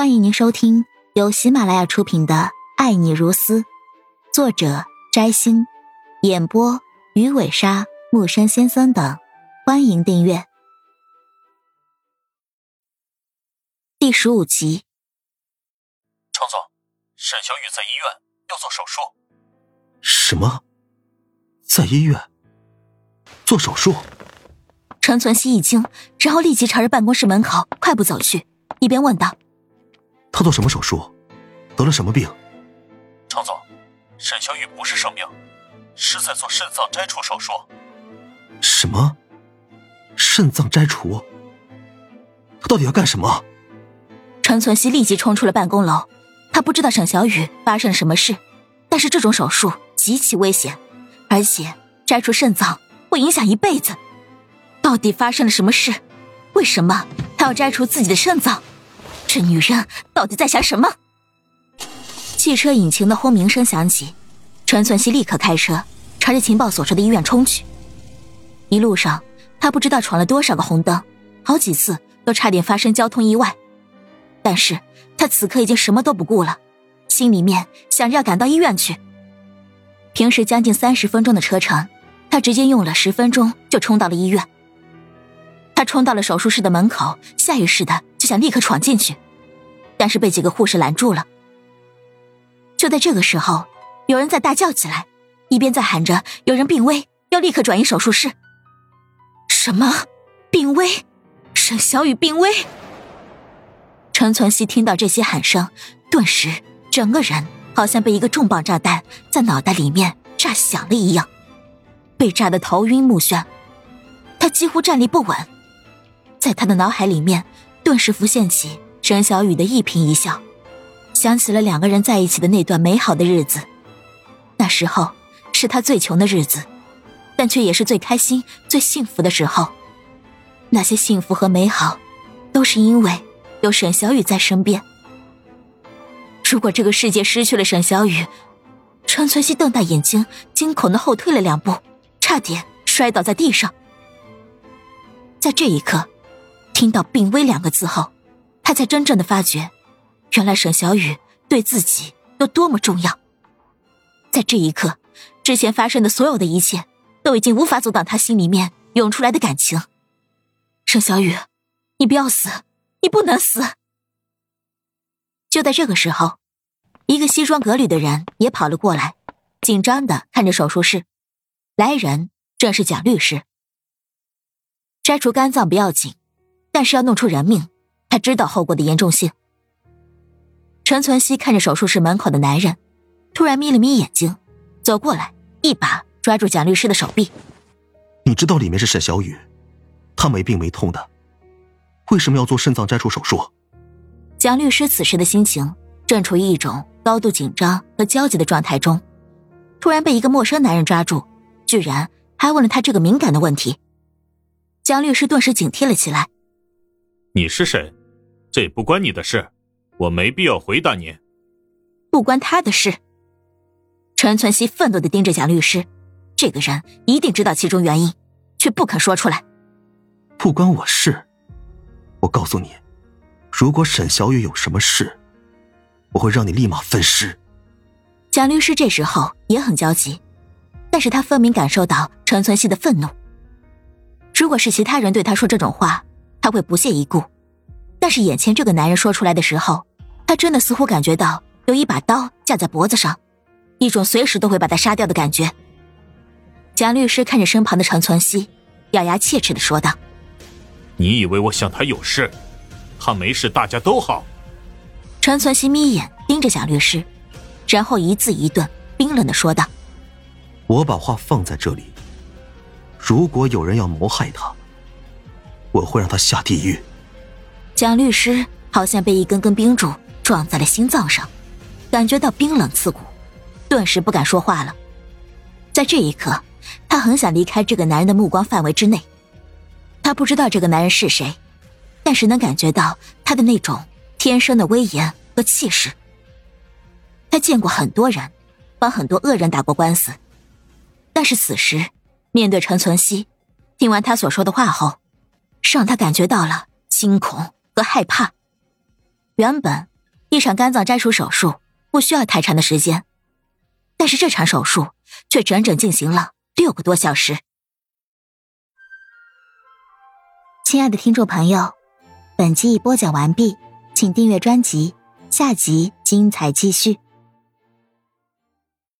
欢迎您收听由喜马拉雅出品的《爱你如斯》，作者摘星，演播鱼尾鲨、木山先生等。欢迎订阅第十五集。程总，沈小雨在医院要做手术。什么？在医院做手术？陈存希一惊，然后立即朝着办公室门口快步走去，一边问道：“他做什么手术？得了什么病？”程总，沈小雨不是生病，是在做肾脏摘除手术。什么？肾脏摘除？他到底要干什么？陈存希立即冲出了办公楼。他不知道沈小雨发生了什么事，但是这种手术极其危险，而且摘除肾脏会影响一辈子。到底发生了什么事？为什么他要摘除自己的肾脏？这女人到底在想什么？汽车引擎的轰鸣声响起，陈存希立刻开车朝着情报所说的医院冲去。一路上，他不知道闯了多少个红灯，好几次都差点发生交通意外。但是他此刻已经什么都不顾了，心里面想着要赶到医院去。平时将近三十分钟的车程，他直接用了十分钟就冲到了医院。他冲到了手术室的门口，下意识的想立刻闯进去，但是被几个护士拦住了。就在这个时候，有人在大叫起来，一边在喊着有人病危，要立刻转移手术室。什么？病危？沈小雨病危？陈存希听到这些喊声，顿时整个人好像被一个重磅炸弹在脑袋里面炸响了一样，被炸得头晕目眩，他几乎站立不稳。在他的脑海里面，顿时浮现起沈小雨的一颦一笑，想起了两个人在一起的那段美好的日子。那时候是他最穷的日子，但却也是最开心、最幸福的时候。那些幸福和美好，都是因为有沈小雨在身边。如果这个世界失去了沈小雨，陈存希瞪大眼睛，惊恐的后退了两步，差点摔倒在地上。在这一刻。听到“病危”两个字后，他才真正的发觉，原来沈小雨对自己有多么重要。在这一刻，之前发生的所有的一切，都已经无法阻挡他心里面涌出来的感情。沈小雨，你不要死，你不能死！就在这个时候，一个西装革履的人也跑了过来，紧张的看着手术室。来人正是蒋律师。摘除肝脏不要紧。但是要弄出人命，他知道后果的严重性。陈存希看着手术室门口的男人，突然眯了眯眼睛，走过来，一把抓住蒋律师的手臂。你知道里面是沈小雨，她没病没痛的，为什么要做肾脏摘除手术？蒋律师此时的心情正处于一种高度紧张和焦急的状态中，突然被一个陌生男人抓住，居然还问了他这个敏感的问题。蒋律师顿时警惕了起来。你是谁？这不关你的事，我没必要回答你。不关他的事。陈存希愤怒的盯着蒋律师，这个人一定知道其中原因，却不肯说出来。不关我事。我告诉你，如果沈小雨有什么事，我会让你立马分尸。蒋律师这时候也很焦急，但是他分明感受到陈存希的愤怒。如果是其他人对他说这种话，他会不屑一顾，但是眼前这个男人说出来的时候，他真的似乎感觉到有一把刀架在脖子上，一种随时都会把他杀掉的感觉。蒋律师看着身旁的陈存希，咬牙切齿的说道：“你以为我想他有事？他没事，大家都好。”陈存希眯眼盯着蒋律师，然后一字一顿冰冷的说道：“我把话放在这里，如果有人要谋害他。”我会让他下地狱。蒋律师好像被一根根冰柱撞在了心脏上，感觉到冰冷刺骨，顿时不敢说话了。在这一刻，他很想离开这个男人的目光范围之内。他不知道这个男人是谁，但是能感觉到他的那种天生的威严和气势。他见过很多人，帮很多恶人打过官司，但是此时面对陈存希，听完他所说的话后。让他感觉到了惊恐和害怕。原本一场肝脏摘除手术不需要太长的时间，但是这场手术却整整进行了六个多小时。亲爱的听众朋友，本集已播讲完毕，请订阅专辑，下集精彩继续。